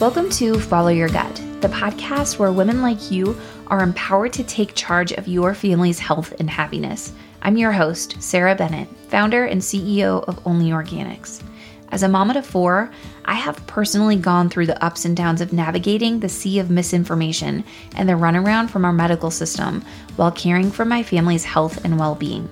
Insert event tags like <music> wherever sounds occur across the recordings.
Welcome to Follow Your Gut, the podcast where women like you are empowered to take charge of your family's health and happiness. I'm your host, Sarah Bennett, founder and CEO of Only Organics. As a mama to four, I have personally gone through the ups and downs of navigating the sea of misinformation and the runaround from our medical system while caring for my family's health and well being.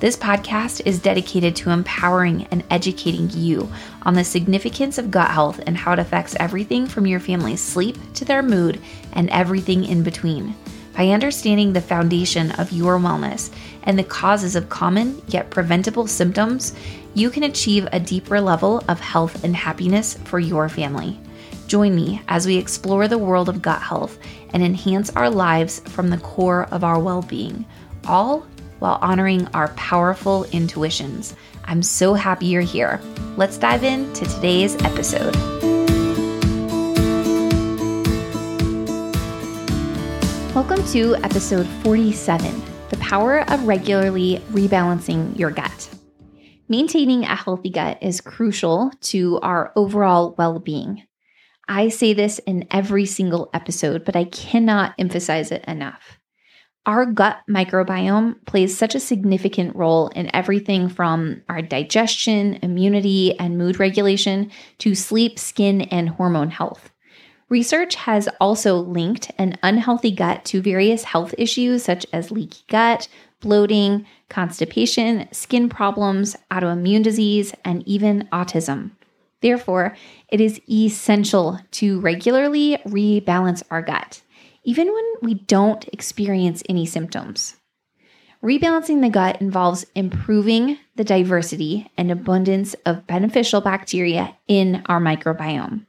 This podcast is dedicated to empowering and educating you on the significance of gut health and how it affects everything from your family's sleep to their mood and everything in between. By understanding the foundation of your wellness and the causes of common yet preventable symptoms, you can achieve a deeper level of health and happiness for your family. Join me as we explore the world of gut health and enhance our lives from the core of our well being, all while honoring our powerful intuitions. I'm so happy you're here. Let's dive into today's episode. Welcome to episode 47 The Power of Regularly Rebalancing Your Gut. Maintaining a healthy gut is crucial to our overall well being. I say this in every single episode, but I cannot emphasize it enough. Our gut microbiome plays such a significant role in everything from our digestion, immunity, and mood regulation to sleep, skin, and hormone health. Research has also linked an unhealthy gut to various health issues such as leaky gut, bloating, constipation, skin problems, autoimmune disease, and even autism. Therefore, it is essential to regularly rebalance our gut even when we don't experience any symptoms. Rebalancing the gut involves improving the diversity and abundance of beneficial bacteria in our microbiome.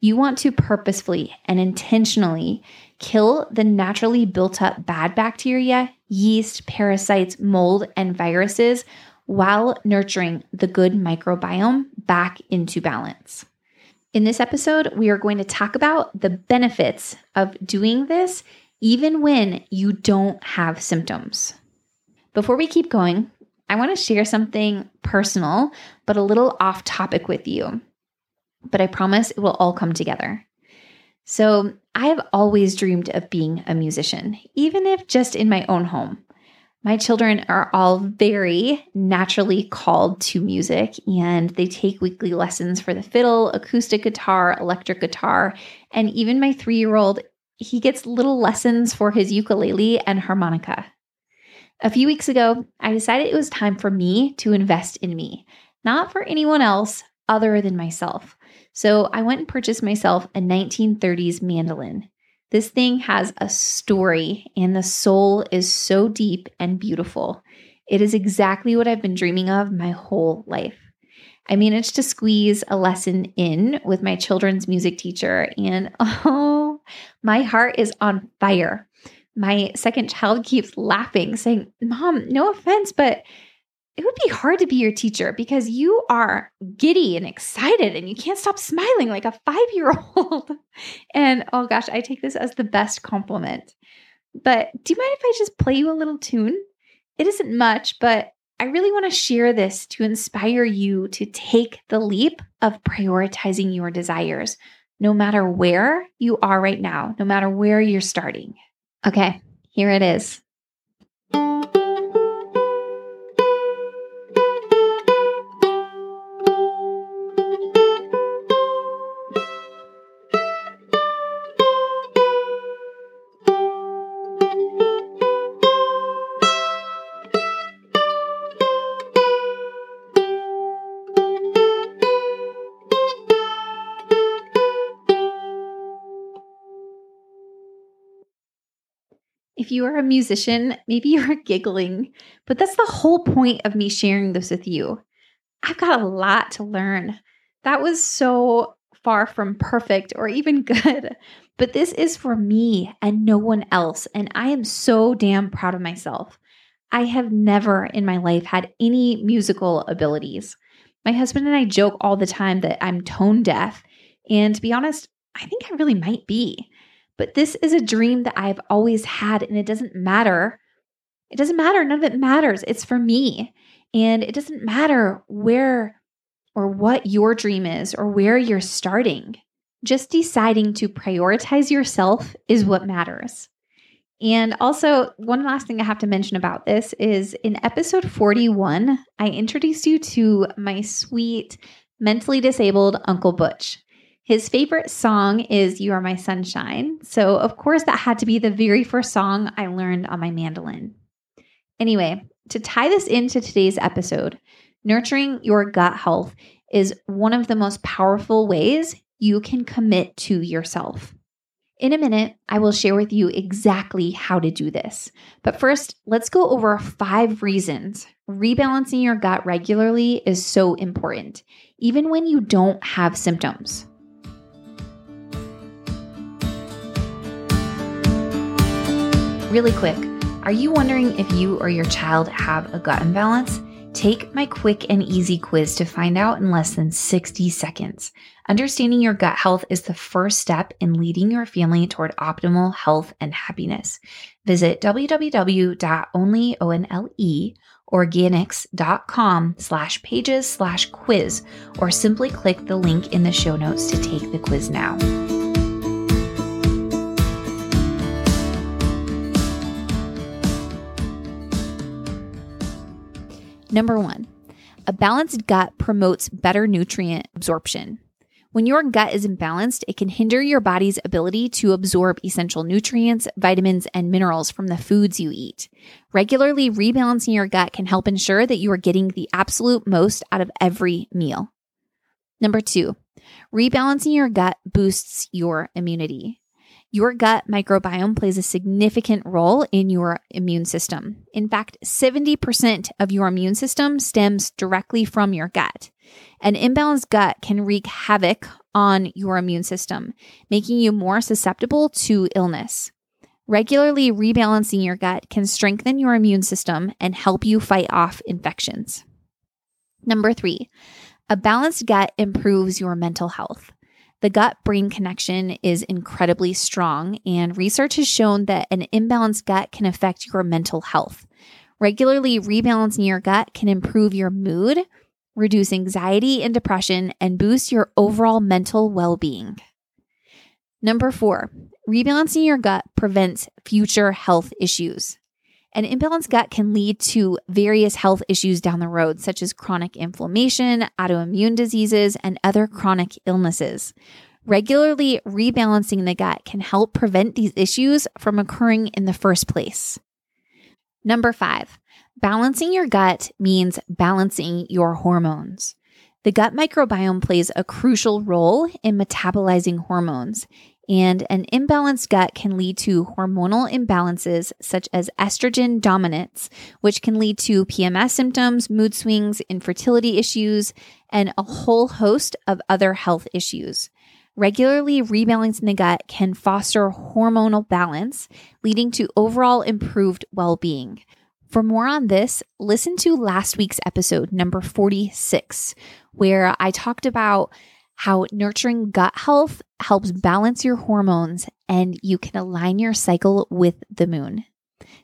You want to purposefully and intentionally kill the naturally built up bad bacteria, yeast, parasites, mold, and viruses while nurturing the good microbiome back into balance. In this episode, we are going to talk about the benefits of doing this even when you don't have symptoms. Before we keep going, I want to share something personal, but a little off topic with you. But I promise it will all come together. So, I have always dreamed of being a musician, even if just in my own home. My children are all very naturally called to music and they take weekly lessons for the fiddle, acoustic guitar, electric guitar, and even my three year old, he gets little lessons for his ukulele and harmonica. A few weeks ago, I decided it was time for me to invest in me, not for anyone else other than myself. So I went and purchased myself a 1930s mandolin. This thing has a story, and the soul is so deep and beautiful. It is exactly what I've been dreaming of my whole life. I managed to squeeze a lesson in with my children's music teacher, and <laughs> oh, my heart is on fire. My second child keeps laughing, saying, Mom, no offense, but it would be hard to be your teacher because you are giddy and excited and you can't stop smiling like a five year old. <laughs> and oh gosh, I take this as the best compliment. But do you mind if I just play you a little tune? It isn't much, but I really want to share this to inspire you to take the leap of prioritizing your desires, no matter where you are right now, no matter where you're starting. Okay, here it is. If you are a musician, maybe <laughs> you're giggling, but that's the whole point of me sharing this with you. I've got a lot to learn. That was so far from perfect or even <laughs> good, but this is for me and no one else. And I am so damn proud of myself. I have never in my life had any musical abilities. My husband and I joke all the time that I'm tone deaf. And to be honest, I think I really might be. But this is a dream that I've always had, and it doesn't matter. It doesn't matter. None of it matters. It's for me. And it doesn't matter where or what your dream is or where you're starting. Just deciding to prioritize yourself is what matters. And also, one last thing I have to mention about this is in episode 41, I introduced you to my sweet, mentally disabled Uncle Butch. His favorite song is You Are My Sunshine. So, of course, that had to be the very first song I learned on my mandolin. Anyway, to tie this into today's episode, nurturing your gut health is one of the most powerful ways you can commit to yourself. In a minute, I will share with you exactly how to do this. But first, let's go over five reasons rebalancing your gut regularly is so important, even when you don't have symptoms. Really quick, are you wondering if you or your child have a gut imbalance? Take my quick and easy quiz to find out in less than 60 seconds. Understanding your gut health is the first step in leading your family toward optimal health and happiness. Visit www.onlyonleorganics.com slash pages slash quiz or simply click the link in the show notes to take the quiz now. Number one, a balanced gut promotes better nutrient absorption. When your gut is imbalanced, it can hinder your body's ability to absorb essential nutrients, vitamins, and minerals from the foods you eat. Regularly rebalancing your gut can help ensure that you are getting the absolute most out of every meal. Number two, rebalancing your gut boosts your immunity. Your gut microbiome plays a significant role in your immune system. In fact, 70% of your immune system stems directly from your gut. An imbalanced gut can wreak havoc on your immune system, making you more susceptible to illness. Regularly rebalancing your gut can strengthen your immune system and help you fight off infections. Number three, a balanced gut improves your mental health. The gut brain connection is incredibly strong, and research has shown that an imbalanced gut can affect your mental health. Regularly rebalancing your gut can improve your mood, reduce anxiety and depression, and boost your overall mental well being. Number four, rebalancing your gut prevents future health issues. An imbalanced gut can lead to various health issues down the road, such as chronic inflammation, autoimmune diseases, and other chronic illnesses. Regularly rebalancing the gut can help prevent these issues from occurring in the first place. Number five, balancing your gut means balancing your hormones. The gut microbiome plays a crucial role in metabolizing hormones, and an imbalanced gut can lead to hormonal imbalances such as estrogen dominance, which can lead to PMS symptoms, mood swings, infertility issues, and a whole host of other health issues. Regularly rebalancing the gut can foster hormonal balance, leading to overall improved well being. For more on this, listen to last week's episode, number 46, where I talked about how nurturing gut health helps balance your hormones and you can align your cycle with the moon.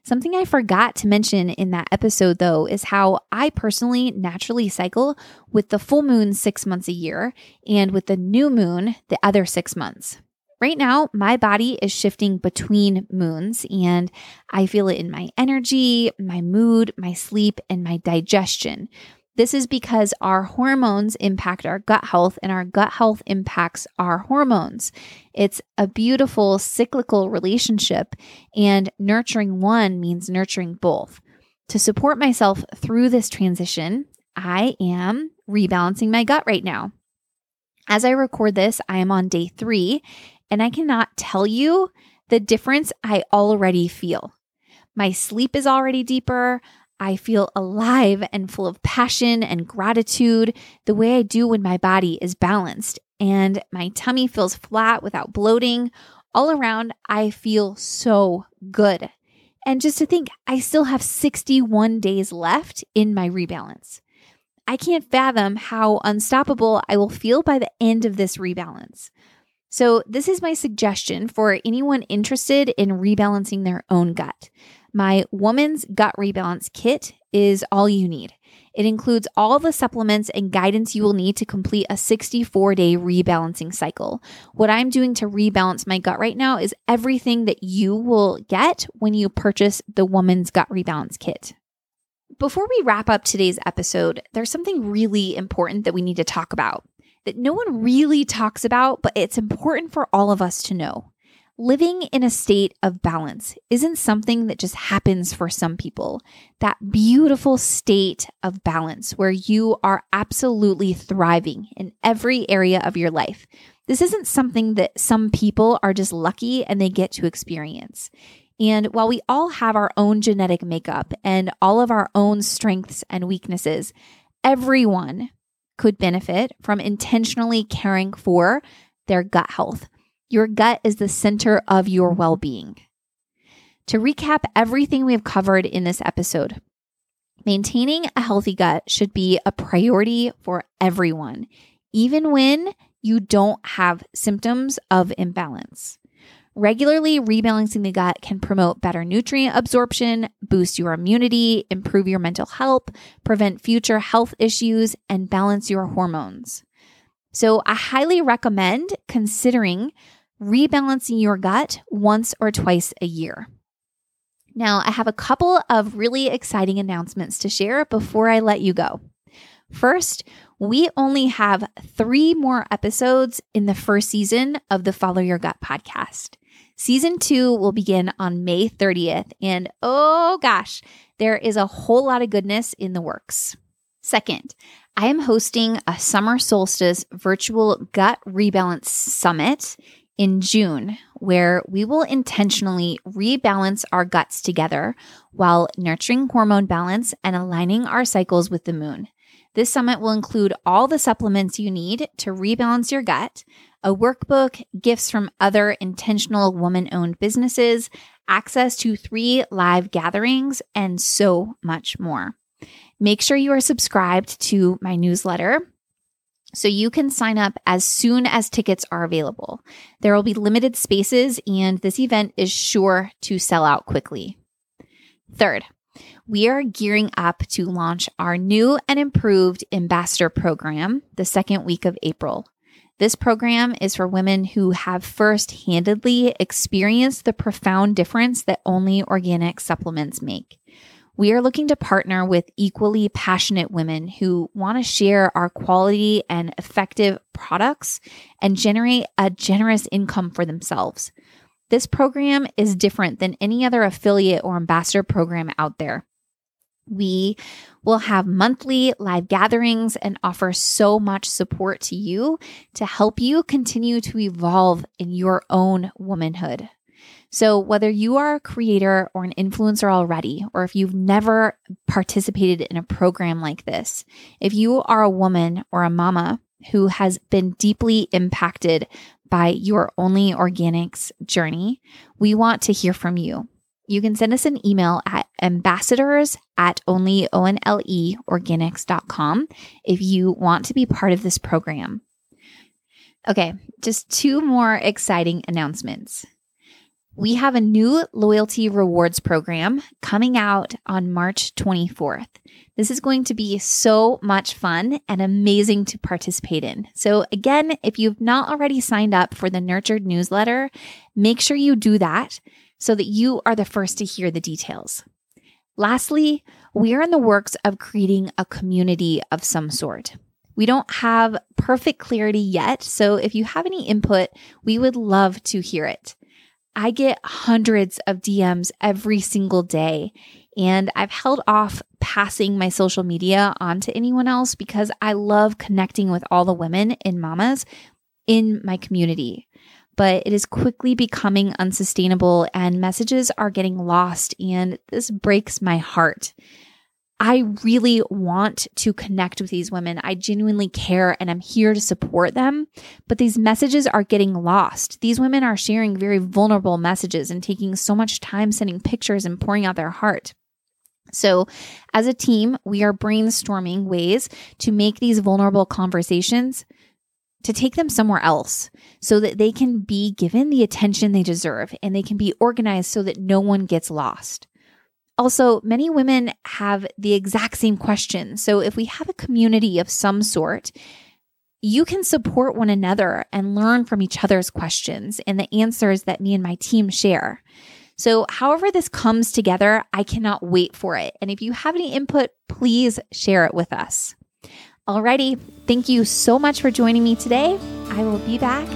Something I forgot to mention in that episode, though, is how I personally naturally cycle with the full moon six months a year and with the new moon the other six months. Right now, my body is shifting between moons, and I feel it in my energy, my mood, my sleep, and my digestion. This is because our hormones impact our gut health and our gut health impacts our hormones. It's a beautiful cyclical relationship, and nurturing one means nurturing both. To support myself through this transition, I am rebalancing my gut right now. As I record this, I am on day three, and I cannot tell you the difference I already feel. My sleep is already deeper. I feel alive and full of passion and gratitude the way I do when my body is balanced and my tummy feels flat without bloating. All around, I feel so good. And just to think, I still have 61 days left in my rebalance. I can't fathom how unstoppable I will feel by the end of this rebalance. So, this is my suggestion for anyone interested in rebalancing their own gut. My Woman's Gut Rebalance Kit is all you need. It includes all the supplements and guidance you will need to complete a 64 day rebalancing cycle. What I'm doing to rebalance my gut right now is everything that you will get when you purchase the Woman's Gut Rebalance Kit. Before we wrap up today's episode, there's something really important that we need to talk about that no one really talks about, but it's important for all of us to know. Living in a state of balance isn't something that just happens for some people. That beautiful state of balance where you are absolutely thriving in every area of your life. This isn't something that some people are just lucky and they get to experience. And while we all have our own genetic makeup and all of our own strengths and weaknesses, everyone could benefit from intentionally caring for their gut health. Your gut is the center of your well being. To recap everything we have covered in this episode, maintaining a healthy gut should be a priority for everyone, even when you don't have symptoms of imbalance. Regularly rebalancing the gut can promote better nutrient absorption, boost your immunity, improve your mental health, prevent future health issues, and balance your hormones. So, I highly recommend considering rebalancing your gut once or twice a year. Now, I have a couple of really exciting announcements to share before I let you go. First, we only have three more episodes in the first season of the Follow Your Gut podcast. Season two will begin on May 30th, and oh gosh, there is a whole lot of goodness in the works. Second, I am hosting a summer solstice virtual gut rebalance summit in June, where we will intentionally rebalance our guts together while nurturing hormone balance and aligning our cycles with the moon. This summit will include all the supplements you need to rebalance your gut, a workbook, gifts from other intentional woman owned businesses, access to three live gatherings, and so much more. Make sure you are subscribed to my newsletter so you can sign up as soon as tickets are available. There will be limited spaces, and this event is sure to sell out quickly. Third, we are gearing up to launch our new and improved ambassador program the second week of April. This program is for women who have first handedly experienced the profound difference that only organic supplements make. We are looking to partner with equally passionate women who want to share our quality and effective products and generate a generous income for themselves. This program is different than any other affiliate or ambassador program out there. We will have monthly live gatherings and offer so much support to you to help you continue to evolve in your own womanhood. So, whether you are a creator or an influencer already, or if you've never participated in a program like this, if you are a woman or a mama who has been deeply impacted by your Only Organics journey, we want to hear from you. You can send us an email at ambassadors at onleorganics.com if you want to be part of this program. Okay, just two more exciting announcements we have a new loyalty rewards program coming out on March 24th. This is going to be so much fun and amazing to participate in. So, again, if you've not already signed up for the Nurtured newsletter, make sure you do that so that you are the first to hear the details. Lastly, we are in the works of creating a community of some sort. We don't have perfect clarity yet, so if you have any input, we would love to hear it. I get hundreds of DMs every single day. And I've held off passing my social media on to anyone else because I love connecting with all the women in mamas in my community. But it is quickly becoming unsustainable and messages are getting lost. And this breaks my heart. I really want to connect with these women. I genuinely care and I'm here to support them. But these messages are getting lost. These women are sharing very vulnerable messages and taking so much time sending pictures and pouring out their heart. So, as a team, we are brainstorming ways to make these vulnerable conversations to take them somewhere else so that they can be given the attention they deserve and they can be organized so that no one gets lost. Also, many women have the exact same question. So, if we have a community of some sort, you can support one another and learn from each other's questions and the answers that me and my team share. So, however, this comes together, I cannot wait for it. And if you have any input, please share it with us. Alrighty, thank you so much for joining me today. I will be back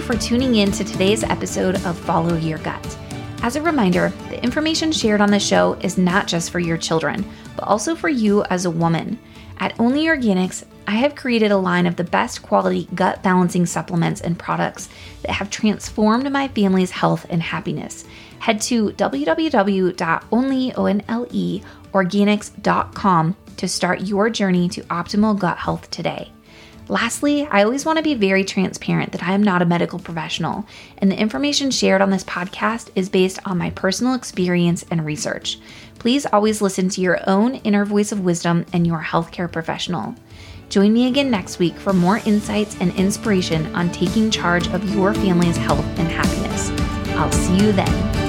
for tuning in to today's episode of Follow Your Gut. As a reminder, the information shared on the show is not just for your children, but also for you as a woman. At Only Organics, I have created a line of the best quality gut balancing supplements and products that have transformed my family's health and happiness. Head to www.onleorganics.com to start your journey to optimal gut health today. Lastly, I always want to be very transparent that I am not a medical professional, and the information shared on this podcast is based on my personal experience and research. Please always listen to your own inner voice of wisdom and your healthcare professional. Join me again next week for more insights and inspiration on taking charge of your family's health and happiness. I'll see you then.